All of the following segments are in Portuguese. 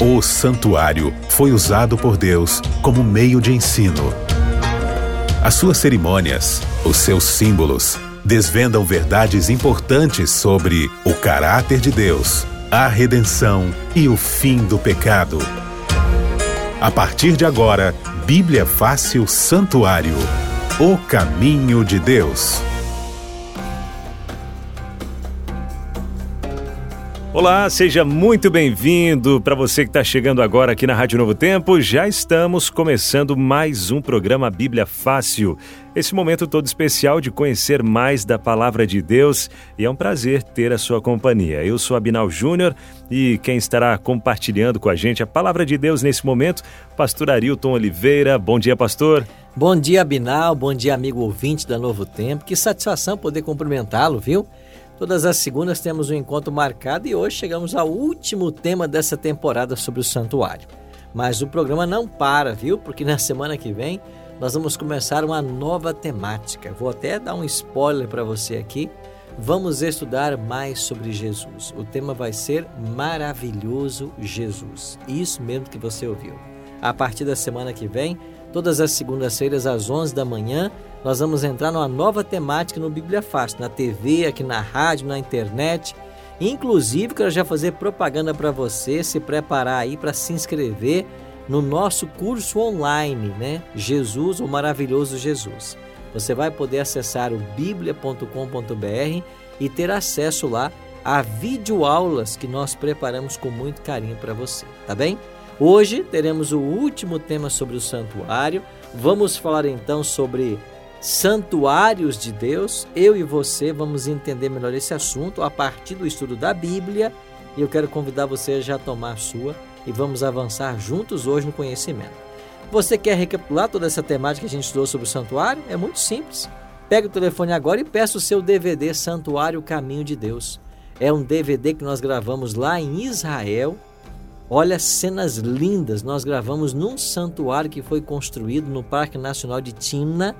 O santuário foi usado por Deus como meio de ensino. As suas cerimônias, os seus símbolos, desvendam verdades importantes sobre o caráter de Deus, a redenção e o fim do pecado. A partir de agora, Bíblia Fácil Santuário O Caminho de Deus. Olá, seja muito bem-vindo. Para você que está chegando agora aqui na Rádio Novo Tempo, já estamos começando mais um programa Bíblia Fácil. Esse momento todo especial de conhecer mais da palavra de Deus e é um prazer ter a sua companhia. Eu sou Abinal Júnior e quem estará compartilhando com a gente a palavra de Deus nesse momento, pastor Arilton Oliveira. Bom dia, pastor. Bom dia, Abinal. Bom dia, amigo ouvinte da Novo Tempo. Que satisfação poder cumprimentá-lo, viu? Todas as segundas temos um encontro marcado e hoje chegamos ao último tema dessa temporada sobre o santuário. Mas o programa não para, viu? Porque na semana que vem nós vamos começar uma nova temática. Vou até dar um spoiler para você aqui. Vamos estudar mais sobre Jesus. O tema vai ser Maravilhoso Jesus. Isso mesmo que você ouviu. A partir da semana que vem, todas as segundas-feiras às 11 da manhã, nós vamos entrar numa nova temática no Bíblia Fácil, na TV, aqui na rádio, na internet. Inclusive, quero já fazer propaganda para você se preparar aí para se inscrever no nosso curso online, né? Jesus, o maravilhoso Jesus. Você vai poder acessar o biblia.com.br e ter acesso lá a videoaulas que nós preparamos com muito carinho para você, tá bem? Hoje teremos o último tema sobre o santuário. Vamos falar então sobre santuários de Deus. Eu e você vamos entender melhor esse assunto a partir do estudo da Bíblia. E eu quero convidar você a já tomar a sua e vamos avançar juntos hoje no conhecimento. Você quer recapitular toda essa temática que a gente estudou sobre o santuário? É muito simples. Pega o telefone agora e peça o seu DVD Santuário Caminho de Deus. É um DVD que nós gravamos lá em Israel. Olha, cenas lindas. Nós gravamos num santuário que foi construído no Parque Nacional de Timna,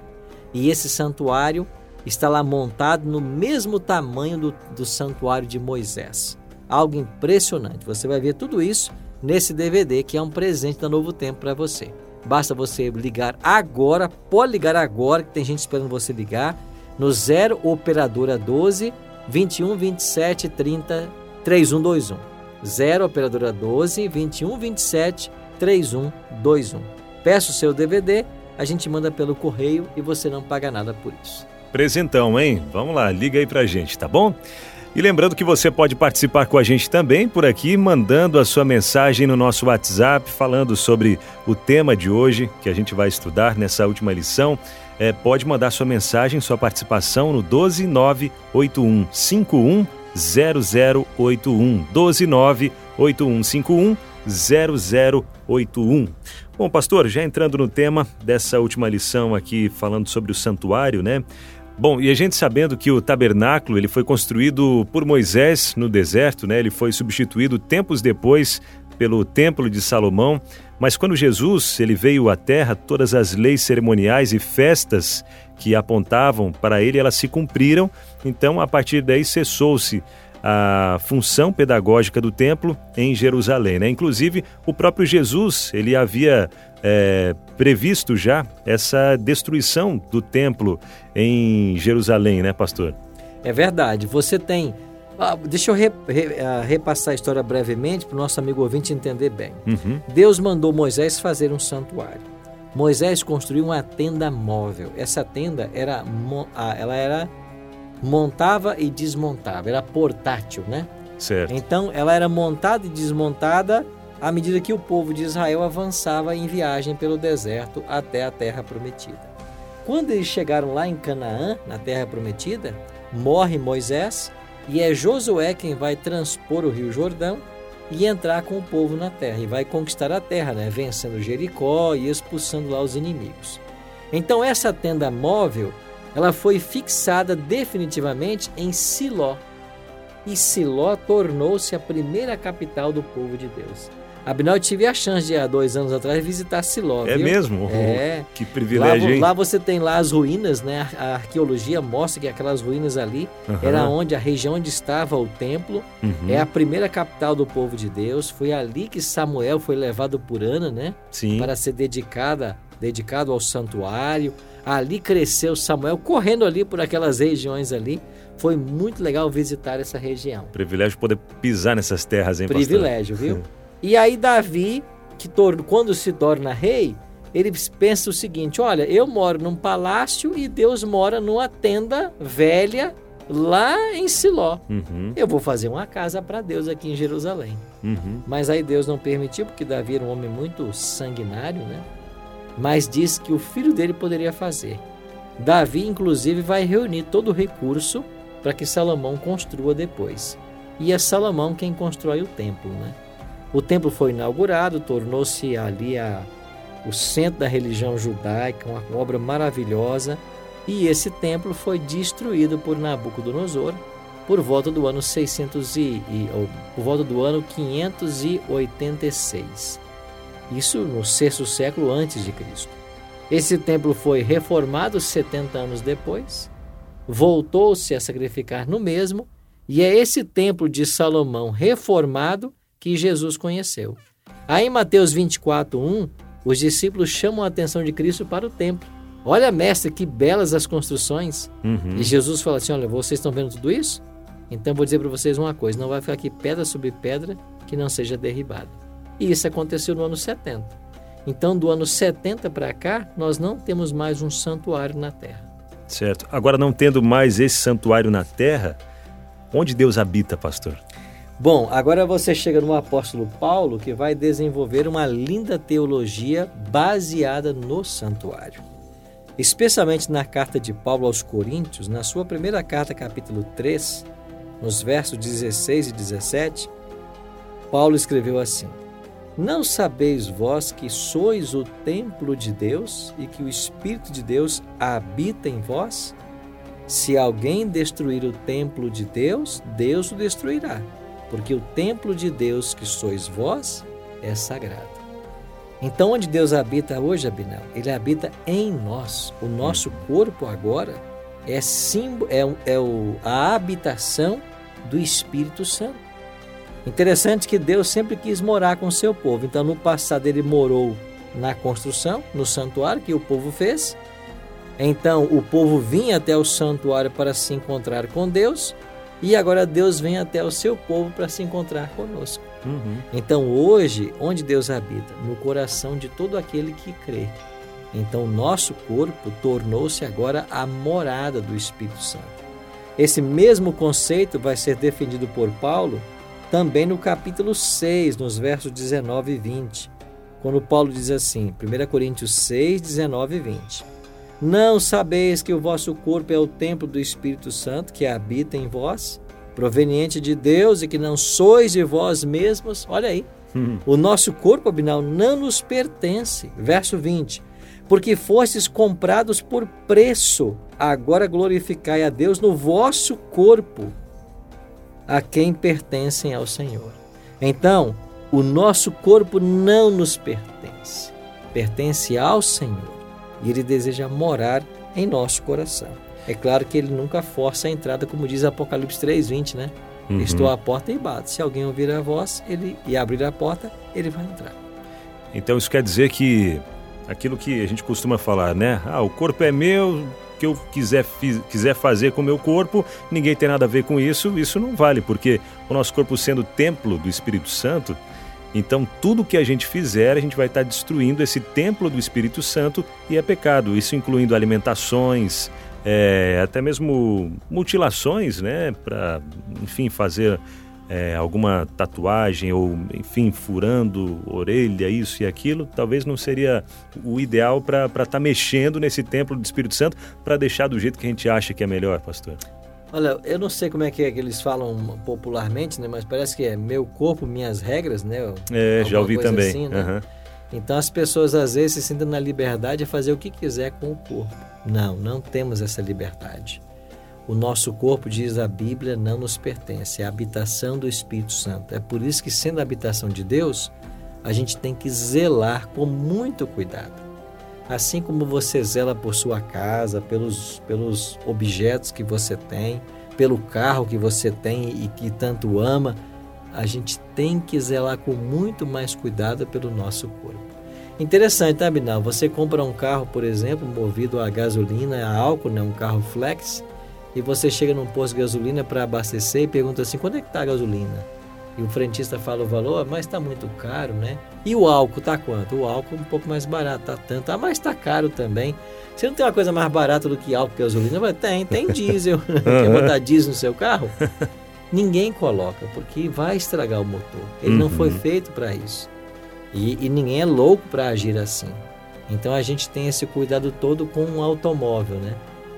e esse santuário está lá montado no mesmo tamanho do, do santuário de Moisés. Algo impressionante. Você vai ver tudo isso nesse DVD que é um presente da Novo Tempo para você. Basta você ligar agora, pode ligar agora, que tem gente esperando você ligar, no 0 Operadora 12 21 27 30 3121. 0 Operadora 12 21 27 3121. Peça o seu DVD a gente manda pelo correio e você não paga nada por isso. Presentão, hein? Vamos lá, liga aí pra gente, tá bom? E lembrando que você pode participar com a gente também por aqui, mandando a sua mensagem no nosso WhatsApp, falando sobre o tema de hoje que a gente vai estudar nessa última lição. É, pode mandar sua mensagem, sua participação no 1298151 0081 1298151 0081. Bom, pastor, já entrando no tema dessa última lição aqui, falando sobre o santuário, né? Bom, e a gente sabendo que o tabernáculo ele foi construído por Moisés no deserto, né? Ele foi substituído tempos depois pelo templo de Salomão, mas quando Jesus ele veio à terra, todas as leis cerimoniais e festas que apontavam para ele, elas se cumpriram. Então, a partir daí cessou-se a função pedagógica do templo em Jerusalém. Né? Inclusive, o próprio Jesus ele havia é, previsto já essa destruição do templo em Jerusalém, né, pastor? É verdade. Você tem. Ah, deixa eu re, re, uh, repassar a história brevemente para o nosso amigo ouvinte entender bem. Uhum. Deus mandou Moisés fazer um santuário. Moisés construiu uma tenda móvel. Essa tenda era, ah, ela era montava e desmontava, era portátil, né? Certo. Então ela era montada e desmontada à medida que o povo de Israel avançava em viagem pelo deserto até a terra prometida. Quando eles chegaram lá em Canaã, na terra prometida, morre Moisés e é Josué quem vai transpor o Rio Jordão e entrar com o povo na terra e vai conquistar a terra, né? vencendo Jericó e expulsando lá os inimigos. Então essa tenda móvel ela foi fixada definitivamente em Siló. e Siló tornou-se a primeira capital do povo de Deus. Abinal, eu tive a chance de há dois anos atrás visitar Siló. É viu? mesmo? É. Que privilégio, lá, hein? lá você tem lá as ruínas, né? A arqueologia mostra que aquelas ruínas ali Aham. era onde a região onde estava o templo. Uhum. É a primeira capital do povo de Deus. Foi ali que Samuel foi levado por Ana, né? Sim. Para ser dedicada, dedicado ao santuário. Ali cresceu Samuel correndo ali por aquelas regiões ali. Foi muito legal visitar essa região. Privilégio poder pisar nessas terras, hein, pastor? Privilégio, viu? E aí Davi, que quando se torna rei, ele pensa o seguinte: olha, eu moro num palácio e Deus mora numa tenda velha lá em Siló. Uhum, Eu vou fazer uma casa para Deus aqui em Jerusalém. uhum. Mas aí Deus não permitiu, porque Davi era um homem muito sanguinário, né? Mas disse que o filho dele poderia fazer. Davi, inclusive, vai reunir todo o recurso para que Salomão construa depois. E é Salomão quem constrói o templo, né? O templo foi inaugurado, tornou-se ali a, o centro da religião judaica, uma obra maravilhosa. E esse templo foi destruído por Nabucodonosor por volta do ano 600 e, e- ou por volta do ano 586. Isso no sexto século antes de Cristo. Esse templo foi reformado 70 anos depois, voltou-se a sacrificar no mesmo, e é esse templo de Salomão reformado que Jesus conheceu. Aí em Mateus 24:1, os discípulos chamam a atenção de Cristo para o templo. Olha, mestre, que belas as construções. Uhum. E Jesus fala assim: Olha, vocês estão vendo tudo isso? Então vou dizer para vocês uma coisa: não vai ficar aqui pedra sobre pedra que não seja derribada. E isso aconteceu no ano 70. Então, do ano 70 para cá, nós não temos mais um santuário na terra. Certo. Agora, não tendo mais esse santuário na terra, onde Deus habita, pastor? Bom, agora você chega no apóstolo Paulo que vai desenvolver uma linda teologia baseada no santuário. Especialmente na carta de Paulo aos Coríntios, na sua primeira carta, capítulo 3, nos versos 16 e 17, Paulo escreveu assim: Não sabeis vós que sois o templo de Deus e que o Espírito de Deus habita em vós? Se alguém destruir o templo de Deus, Deus o destruirá, porque o templo de Deus que sois vós é sagrado. Então, onde Deus habita hoje, Abinel? Ele habita em nós. O nosso corpo agora é, símbolo, é, é o- a habitação do Espírito Santo. Interessante que Deus sempre quis morar com o seu povo. Então, no passado, ele morou na construção, no santuário que o povo fez. Então, o povo vinha até o santuário para se encontrar com Deus. E agora Deus vem até o seu povo para se encontrar conosco. Uhum. Então, hoje, onde Deus habita? No coração de todo aquele que crê. Então, nosso corpo tornou-se agora a morada do Espírito Santo. Esse mesmo conceito vai ser defendido por Paulo também no capítulo 6, nos versos 19 e 20, quando Paulo diz assim, 1 Coríntios 6, 19 e 20: Não sabeis que o vosso corpo é o templo do Espírito Santo que habita em vós, proveniente de Deus e que não sois de vós mesmos? Olha aí, Uhum. o nosso corpo, Abinal, não nos pertence. Verso 20. Porque fostes comprados por preço, agora glorificai a Deus no vosso corpo, a quem pertencem ao Senhor. Então, o nosso corpo não nos pertence, pertence ao Senhor. E Ele deseja morar em nosso coração. É claro que Ele nunca força a entrada, como diz Apocalipse 3,20, né? Uhum. Estou à porta e bato. Se alguém ouvir a voz ele, e abrir a porta, ele vai entrar. Então isso quer dizer que aquilo que a gente costuma falar, né? Ah, o corpo é meu, que eu quiser, fiz- quiser fazer com o meu corpo, ninguém tem nada a ver com isso, isso não vale, porque o nosso corpo sendo templo do Espírito Santo, então tudo que a gente fizer, a gente vai estar destruindo esse templo do Espírito Santo e é pecado. Isso incluindo alimentações, é, até mesmo mutilações, né? Para, enfim, fazer é, alguma tatuagem ou, enfim, furando orelha, isso e aquilo, talvez não seria o ideal para estar mexendo nesse templo do Espírito Santo para deixar do jeito que a gente acha que é melhor, pastor. Olha, eu não sei como é que, é que eles falam popularmente, né? Mas parece que é meu corpo, minhas regras, né? É, já ouvi também. assim, né? Aham. Então as pessoas às vezes se sentem na liberdade de fazer o que quiser com o corpo. Não, não temos essa liberdade. O nosso corpo, diz a Bíblia, não nos pertence, é a habitação do Espírito Santo. É por isso que, sendo a habitação de Deus, a gente tem que zelar com muito cuidado. Assim como você zela por sua casa, pelos, pelos objetos que você tem, pelo carro que você tem e que tanto ama, a gente tem que zelar com muito mais cuidado pelo nosso corpo. Interessante, tá, Binal? Você compra um carro, por exemplo, movido a gasolina, a álcool, né? um carro flex, e você chega num posto de gasolina para abastecer e pergunta assim: quando é que está a gasolina? E o frentista fala o valor, mas está muito caro, né? E o álcool está quanto? O álcool um pouco mais barato, tá tanto. Ah, mas está caro também. Você não tem uma coisa mais barata do que álcool e gasolina? Mas tem, tem diesel. Quer botar diesel no seu carro? Ninguém coloca, porque vai estragar o motor. Ele uhum. não foi uhum. feito para isso. E, e ninguém é louco para agir assim. Então a gente tem esse cuidado todo com um automóvel, né?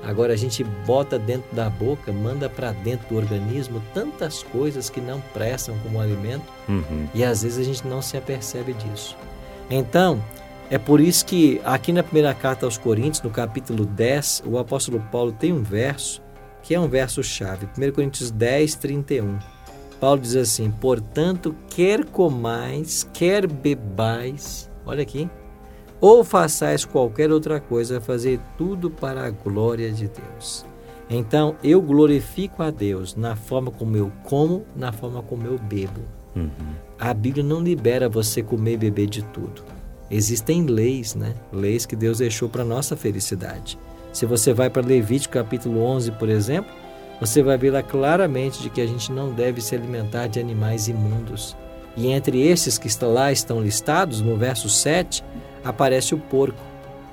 Agora a gente bota dentro da boca, manda para dentro do organismo tantas coisas que não prestam como alimento uhum. e às vezes a gente não se apercebe disso. Então, é por isso que aqui na primeira carta aos Coríntios, no capítulo 10, o apóstolo Paulo tem um verso que é um verso chave, 1 Coríntios 10, 31. Paulo diz assim: Portanto, quer comais, quer bebais, olha aqui, ou façais qualquer outra coisa, fazer tudo para a glória de Deus. Então eu glorifico a Deus na forma como eu como, na forma como eu bebo. Uhum. A Bíblia não libera você comer e beber de tudo. Existem leis, né? Leis que Deus deixou para nossa felicidade. Se você vai para Levítico capítulo 11, por exemplo, você vai ver lá claramente de que a gente não deve se alimentar de animais imundos. E entre esses que lá estão listados, no verso 7, aparece o porco,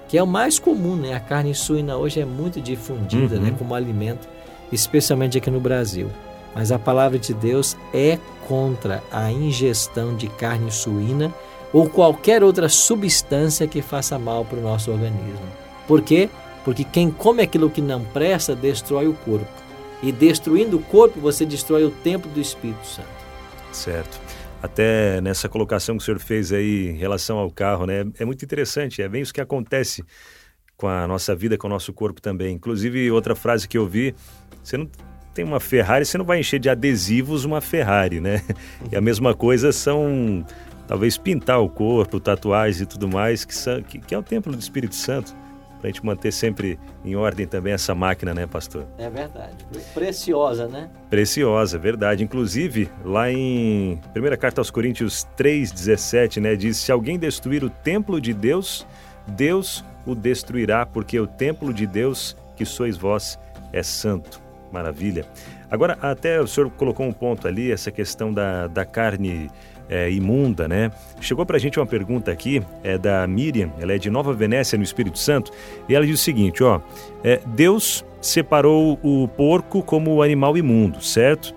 que é o mais comum, né? A carne suína hoje é muito difundida, né, uhum. né, como alimento, especialmente aqui no Brasil. Mas a palavra de Deus é contra a ingestão de carne suína ou qualquer outra substância que faça mal para o nosso organismo. Por quê? Porque quem come aquilo que não presta destrói o corpo. E destruindo o corpo, você destrói o templo do Espírito Santo. Certo até nessa colocação que o senhor fez aí em relação ao carro, né? É muito interessante, é bem isso que acontece com a nossa vida, com o nosso corpo também. Inclusive, outra frase que eu vi, você não tem uma Ferrari, você não vai encher de adesivos uma Ferrari, né? E a mesma coisa são talvez pintar o corpo, tatuagens e tudo mais, que, são, que, que é o templo do Espírito Santo para a gente manter sempre em ordem também essa máquina, né, pastor? É verdade. Preciosa, né? Preciosa, verdade. Inclusive, lá em 1 Carta aos Coríntios 3,17, né, diz: Se alguém destruir o templo de Deus, Deus o destruirá, porque o templo de Deus, que sois vós, é santo. Maravilha. Agora, até o senhor colocou um ponto ali, essa questão da, da carne é, imunda, né? Chegou para a gente uma pergunta aqui, é da Miriam, ela é de Nova Venécia, no Espírito Santo, e ela diz o seguinte, ó, é, Deus separou o porco como animal imundo, certo?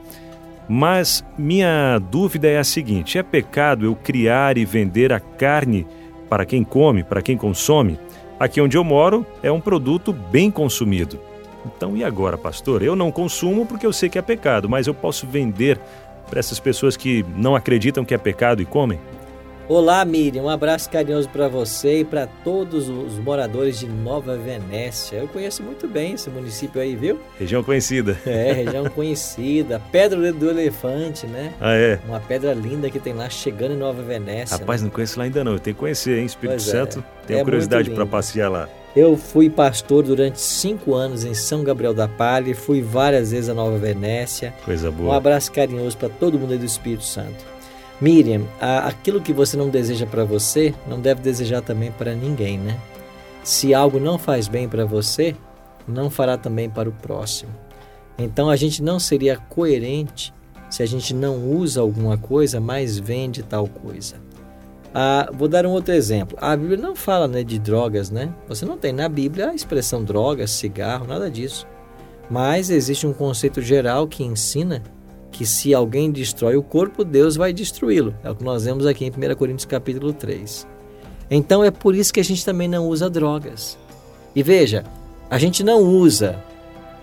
Mas minha dúvida é a seguinte: é pecado eu criar e vender a carne para quem come, para quem consome? Aqui onde eu moro é um produto bem consumido. Então, e agora, pastor? Eu não consumo porque eu sei que é pecado, mas eu posso vender para essas pessoas que não acreditam que é pecado e comem? Olá, Miriam. Um abraço carinhoso para você e para todos os moradores de Nova Venécia. Eu conheço muito bem esse município aí, viu? Região conhecida. É, região conhecida. Pedra do Elefante, né? Ah, é? Uma pedra linda que tem lá chegando em Nova Venécia. Rapaz, né? não conheço lá ainda não. Eu tenho que conhecer, hein? Espírito pois é. Santo. É. Tenho é curiosidade para passear lá. Eu fui pastor durante cinco anos em São Gabriel da Palha e fui várias vezes a Nova Venécia. Coisa boa. Um abraço carinhoso para todo mundo aí do Espírito Santo. Miriam, aquilo que você não deseja para você, não deve desejar também para ninguém, né? Se algo não faz bem para você, não fará também para o próximo. Então a gente não seria coerente se a gente não usa alguma coisa, mas vende tal coisa. Ah, vou dar um outro exemplo. A Bíblia não fala né, de drogas, né? Você não tem na Bíblia a expressão drogas, cigarro, nada disso. Mas existe um conceito geral que ensina que se alguém destrói o corpo, Deus vai destruí-lo. É o que nós vemos aqui em 1 Coríntios capítulo 3. Então é por isso que a gente também não usa drogas. E veja, a gente não usa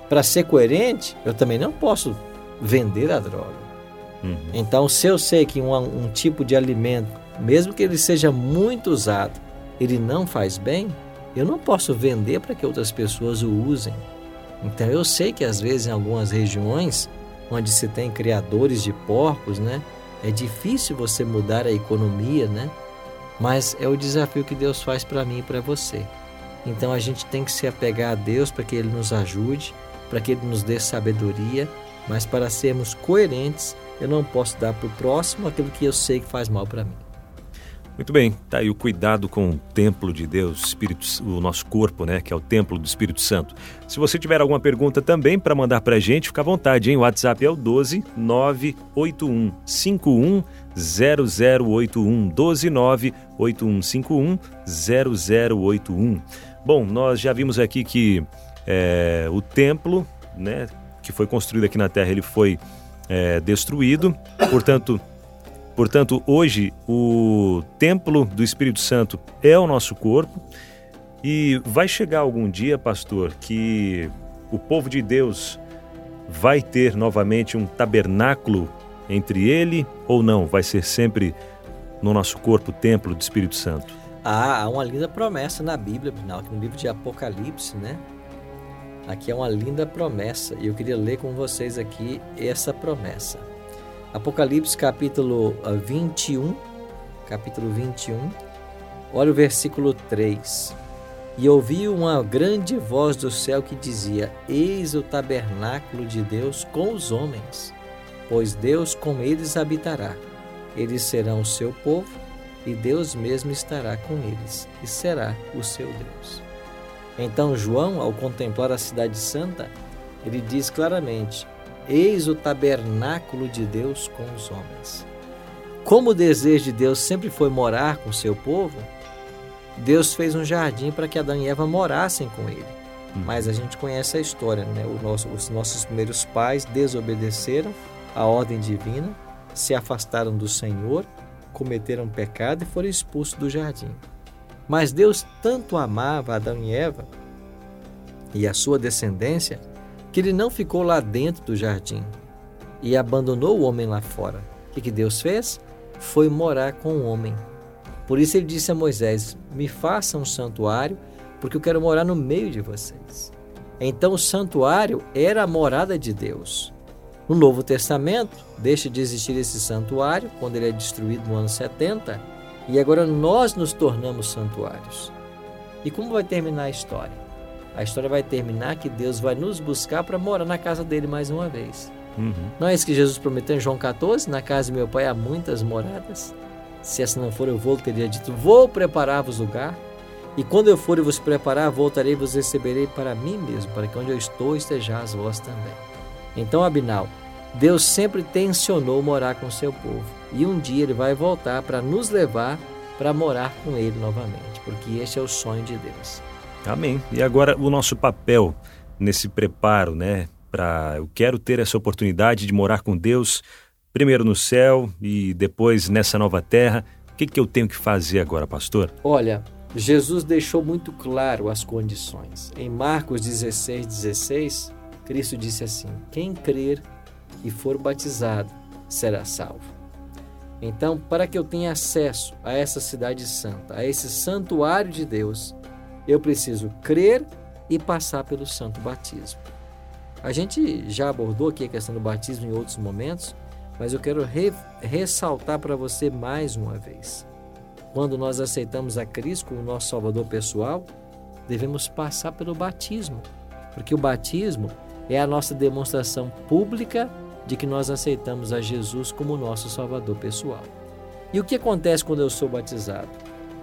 para ser coerente, eu também não posso vender a droga. Uhum. Então, se eu sei que um, um tipo de alimento mesmo que ele seja muito usado, ele não faz bem, eu não posso vender para que outras pessoas o usem. Então eu sei que às vezes em algumas regiões onde se tem criadores de porcos, né, é difícil você mudar a economia, né? Mas é o desafio que Deus faz para mim e para você. Então a gente tem que se apegar a Deus para que Ele nos ajude, para que Ele nos dê sabedoria, mas para sermos coerentes, eu não posso dar para o próximo aquilo que eu sei que faz mal para mim. Muito bem, tá aí o cuidado com o templo de Deus, Espírito, o nosso corpo, né, que é o templo do Espírito Santo. Se você tiver alguma pergunta também para mandar para a gente, fica à vontade, hein? O WhatsApp é o 12 981 51 0081 12 981 51 0081. Bom, nós já vimos aqui que é, o templo, né, que foi construído aqui na Terra, ele foi é, destruído. Portanto, portanto, hoje o templo do Espírito Santo é o nosso corpo. E vai chegar algum dia, pastor, que o povo de Deus vai ter novamente um tabernáculo entre ele ou não? Vai ser sempre no nosso corpo o templo do Espírito Santo? há uma linda promessa na Bíblia, no livro de Apocalipse, né? Aqui é uma linda promessa e eu queria ler com vocês aqui essa promessa. Apocalipse capítulo 21, ah, capítulo 21, olha o versículo 3. E ouvi uma grande voz do céu que dizia: Eis o tabernáculo de Deus com os homens, pois Deus com eles habitará. Eles serão o seu povo e Deus mesmo estará com eles e será o seu Deus. Então João, ao contemplar a cidade santa, ele diz claramente: Eis o tabernáculo de Deus com os homens. Como o desejo de Deus sempre foi morar com seu povo, Deus fez um jardim para que Adão e Eva morassem com ele. Hum. Mas a gente conhece a história, né? Nosso, os nossos primeiros pais desobedeceram à ordem divina, se afastaram do Senhor cometeram pecado e foram expulsos do jardim. Mas Deus tanto amava Adão e Eva e a sua descendência que ele não ficou lá dentro do jardim e abandonou o homem lá fora. O que Deus fez? Foi morar com o homem. Por isso ele disse a Moisés: Me faça um santuário, porque eu quero morar no meio de vocês. Então o santuário era a morada de Deus. No Novo Testamento, deixa de existir esse santuário quando ele é destruído no ano 70 e agora nós nos tornamos santuários. E como vai terminar a história? A história vai terminar que Deus vai nos buscar para morar na casa dele mais uma vez. Uhum. Não é isso que Jesus prometeu em João 14? Na casa de meu pai há muitas moradas. Se essa não for, eu vou, teria dito: Vou preparar-vos lugar. E quando eu for e vos preparar, voltarei e vos receberei para mim mesmo, para que onde eu estou estejais vós também. Então, Abinal, Deus sempre tensionou morar com seu povo e um dia ele vai voltar para nos levar para morar com ele novamente, porque este é o sonho de Deus. Amém. E agora o nosso papel nesse preparo, né, para eu quero ter essa oportunidade de morar com Deus, primeiro no céu e depois nessa nova terra. O que, que eu tenho que fazer agora, pastor? Olha, Jesus deixou muito claro as condições. Em Marcos 16, 16, Cristo disse assim: Quem crer e for batizado será salvo. Então, para que eu tenha acesso a essa cidade santa, a esse santuário de Deus, eu preciso crer e passar pelo santo batismo. A gente já abordou aqui a questão do batismo em outros momentos, mas eu quero re ressaltar para você mais uma vez. Quando nós aceitamos a Cristo como nosso Salvador pessoal, devemos passar pelo batismo, porque o batismo é a nossa demonstração pública de que nós aceitamos a Jesus como nosso Salvador pessoal. E o que acontece quando eu sou batizado?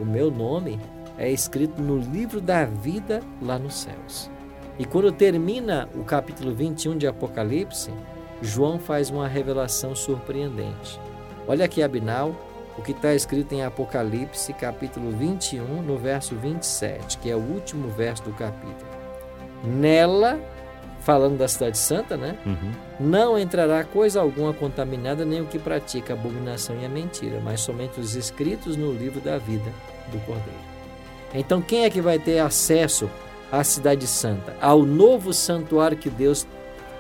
O meu nome é escrito no livro da vida lá nos céus. E quando termina o capítulo 21 de Apocalipse, João faz uma revelação surpreendente. Olha aqui, Abinal, o que está escrito em Apocalipse, capítulo 21, no verso 27, que é o último verso do capítulo. Nela falando da cidade santa, né? Uhum. Não entrará coisa alguma contaminada, nem o que pratica a abominação e a mentira, mas somente os escritos no livro da vida do Cordeiro. Então, quem é que vai ter acesso à cidade santa, ao novo santuário que Deus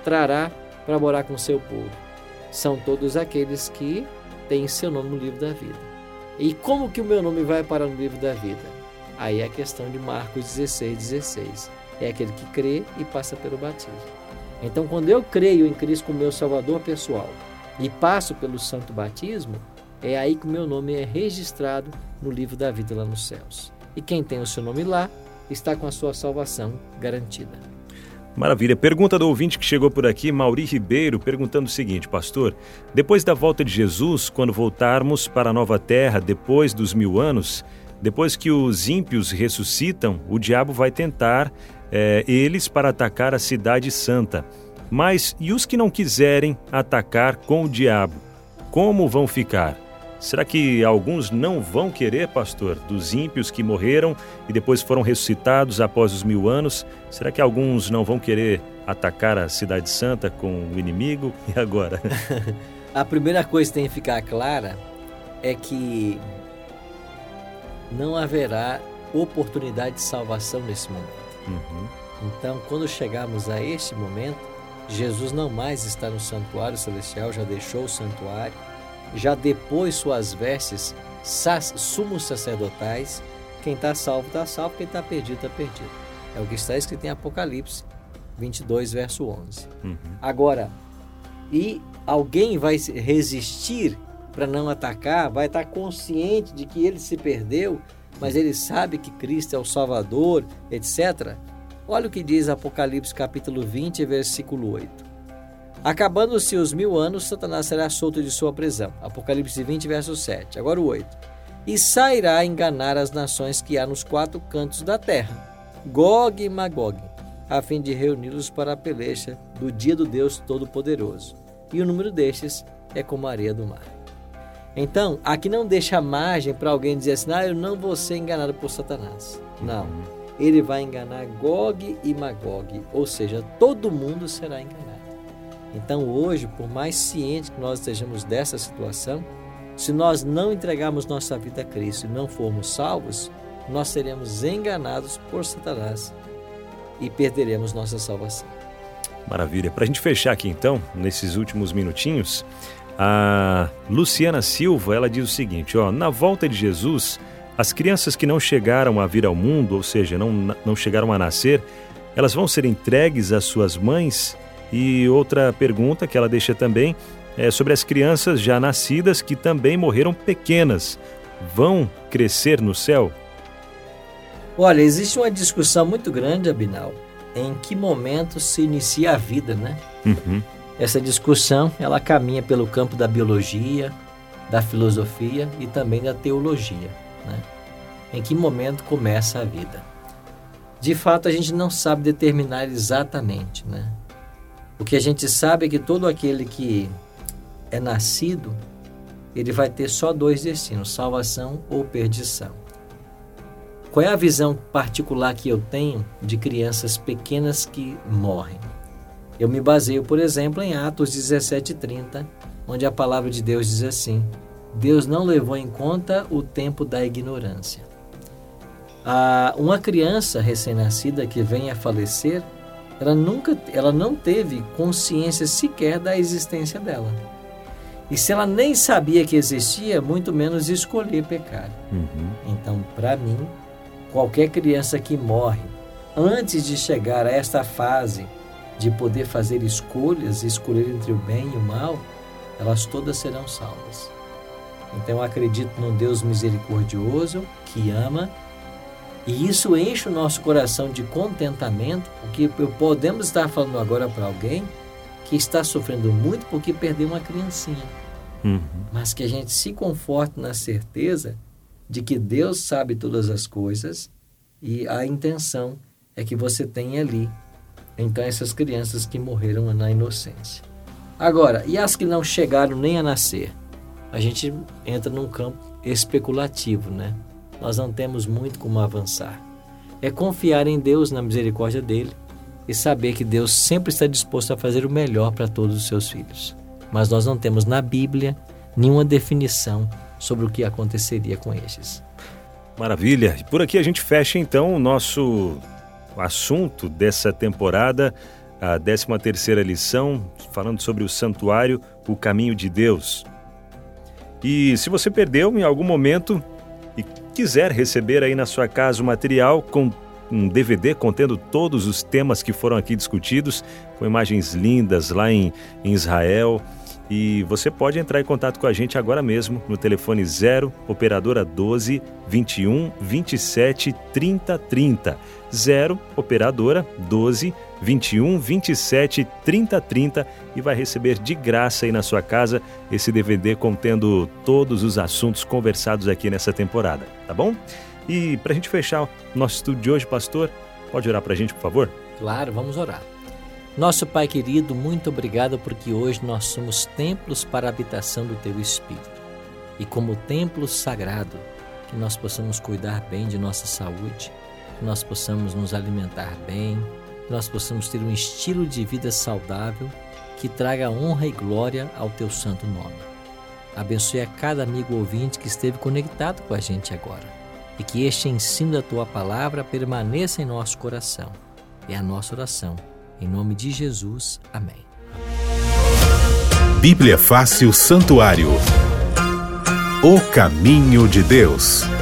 trará para morar com o seu povo? São todos aqueles que têm seu nome no livro da vida. E como que o meu nome vai parar no livro da vida? Aí é a questão de Marcos 16, 16. é aquele que crê e passa pelo batismo. Então, quando eu creio em Cristo como meu Salvador pessoal e passo pelo santo batismo, é aí que o meu nome é registrado no livro da vida lá nos céus. E quem tem o seu nome lá está com a sua salvação garantida. Maravilha. Pergunta do ouvinte que chegou por aqui, Mauri Ribeiro, perguntando o seguinte, pastor: depois da volta de Jesus, quando voltarmos para a nova terra, depois dos mil anos, depois que os ímpios ressuscitam, o diabo vai tentar é, eles para atacar a cidade santa. Mas e os que não quiserem atacar com o diabo? Como vão ficar? Será que alguns não vão querer, pastor, dos ímpios que morreram e depois foram ressuscitados após os mil anos? Será que alguns não vão querer atacar a Cidade Santa com o inimigo? E agora? a primeira coisa que tem que ficar clara é que não haverá oportunidade de salvação nesse momento. Uhum. Então, quando chegarmos a este momento, Jesus não mais está no santuário celestial, já deixou o santuário já depôs suas vestes sumos sacerdotais. Quem está salvo, está salvo, quem está perdido, está perdido. É o que está escrito em Apocalipse 22, verso 11. Uhum. Agora, e alguém vai resistir para não atacar, vai estar tá consciente de que ele se perdeu, mas ele sabe que Cristo é o Salvador, etc. Olha o que diz Apocalipse capítulo 20, versículo 8. Acabando-se os mil anos, Satanás será solto de sua prisão. Apocalipse 20, verso 7. Agora o 8. E sairá a enganar as nações que há nos quatro cantos da terra, Gog e Magog, a fim de reuni-los para a peleja do dia do Deus Todo-Poderoso. E o número destes é como a areia do mar. Então, aqui não deixa margem para alguém dizer assim: ah, eu não vou ser enganado por Satanás. Não. Ele vai enganar Gog e Magog, ou seja, todo mundo será enganado. Então, hoje, por mais ciente que nós estejamos dessa situação, se nós não entregarmos nossa vida a Cristo e não formos salvos, nós seremos enganados por Satanás e perderemos nossa salvação. Maravilha. Para a gente fechar aqui então, nesses últimos minutinhos, a Luciana Silva ela diz o seguinte: ó, na volta de Jesus, as crianças que não chegaram a vir ao mundo, ou seja, não, não chegaram a nascer, elas vão ser entregues às suas mães e outra pergunta que ela deixa também é sobre as crianças já nascidas que também morreram pequenas. Vão crescer no céu? Olha, existe uma discussão muito grande, Abinal, em que momento se inicia a vida, né? Uhum. Essa discussão, ela caminha pelo campo da biologia, da filosofia e também da teologia, né? Em que momento começa a vida? De fato, a gente não sabe determinar exatamente, né? O que a gente sabe é que todo aquele que é nascido, ele vai ter só dois destinos, salvação ou perdição. Qual é a visão particular que eu tenho de crianças pequenas que morrem? Eu me baseio, por exemplo, em Atos 17:30, onde a palavra de Deus diz assim: Deus não levou em conta o tempo da ignorância. Ah, uma criança recém-nascida que vem a falecer, ela nunca, ela não teve consciência sequer da existência dela. E se ela nem sabia que existia, muito menos escolher pecar. Uhum. Então, para mim, qualquer criança que morre antes de chegar a esta fase de poder fazer escolhas, escolher entre o bem e o mal, elas todas serão salvas. Então, eu acredito num Deus misericordioso que ama e isso enche o nosso coração de contentamento, porque podemos estar falando agora para alguém que está sofrendo muito porque perdeu uma criancinha. Uhum. Mas que a gente se conforte na certeza de que Deus sabe todas as coisas e a intenção é que você tenha ali então essas crianças que morreram na inocência. Agora, e as que não chegaram nem a nascer? A gente entra num campo especulativo, né? Nós não temos muito como avançar. É confiar em Deus, na misericórdia dele e saber que Deus sempre está disposto a fazer o melhor para todos os seus filhos. Mas nós não temos na Bíblia nenhuma definição sobre o que aconteceria com estes. Maravilha. E por aqui a gente fecha então o nosso assunto dessa temporada, a 13 terceira lição, falando sobre o santuário, o caminho de Deus. E se você perdeu em algum momento, quiser receber aí na sua casa o material com um DVD contendo todos os temas que foram aqui discutidos, com imagens lindas lá em, em Israel. E você pode entrar em contato com a gente agora mesmo no telefone 0 operadora 12 21 27 30 30. 0 operadora 12 21 27 30 30 e vai receber de graça aí na sua casa esse DVD contendo todos os assuntos conversados aqui nessa temporada, tá bom? E para a gente fechar nosso estudo de hoje, pastor, pode orar para a gente, por favor? Claro, vamos orar. Nosso Pai querido, muito obrigado porque hoje nós somos templos para a habitação do Teu Espírito. E como templo sagrado, que nós possamos cuidar bem de nossa saúde, que nós possamos nos alimentar bem, nós possamos ter um estilo de vida saudável que traga honra e glória ao Teu santo nome. Abençoe a cada amigo ouvinte que esteve conectado com a gente agora e que este ensino da Tua palavra permaneça em nosso coração. É a nossa oração em nome de Jesus. Amém. Bíblia Fácil Santuário. O caminho de Deus.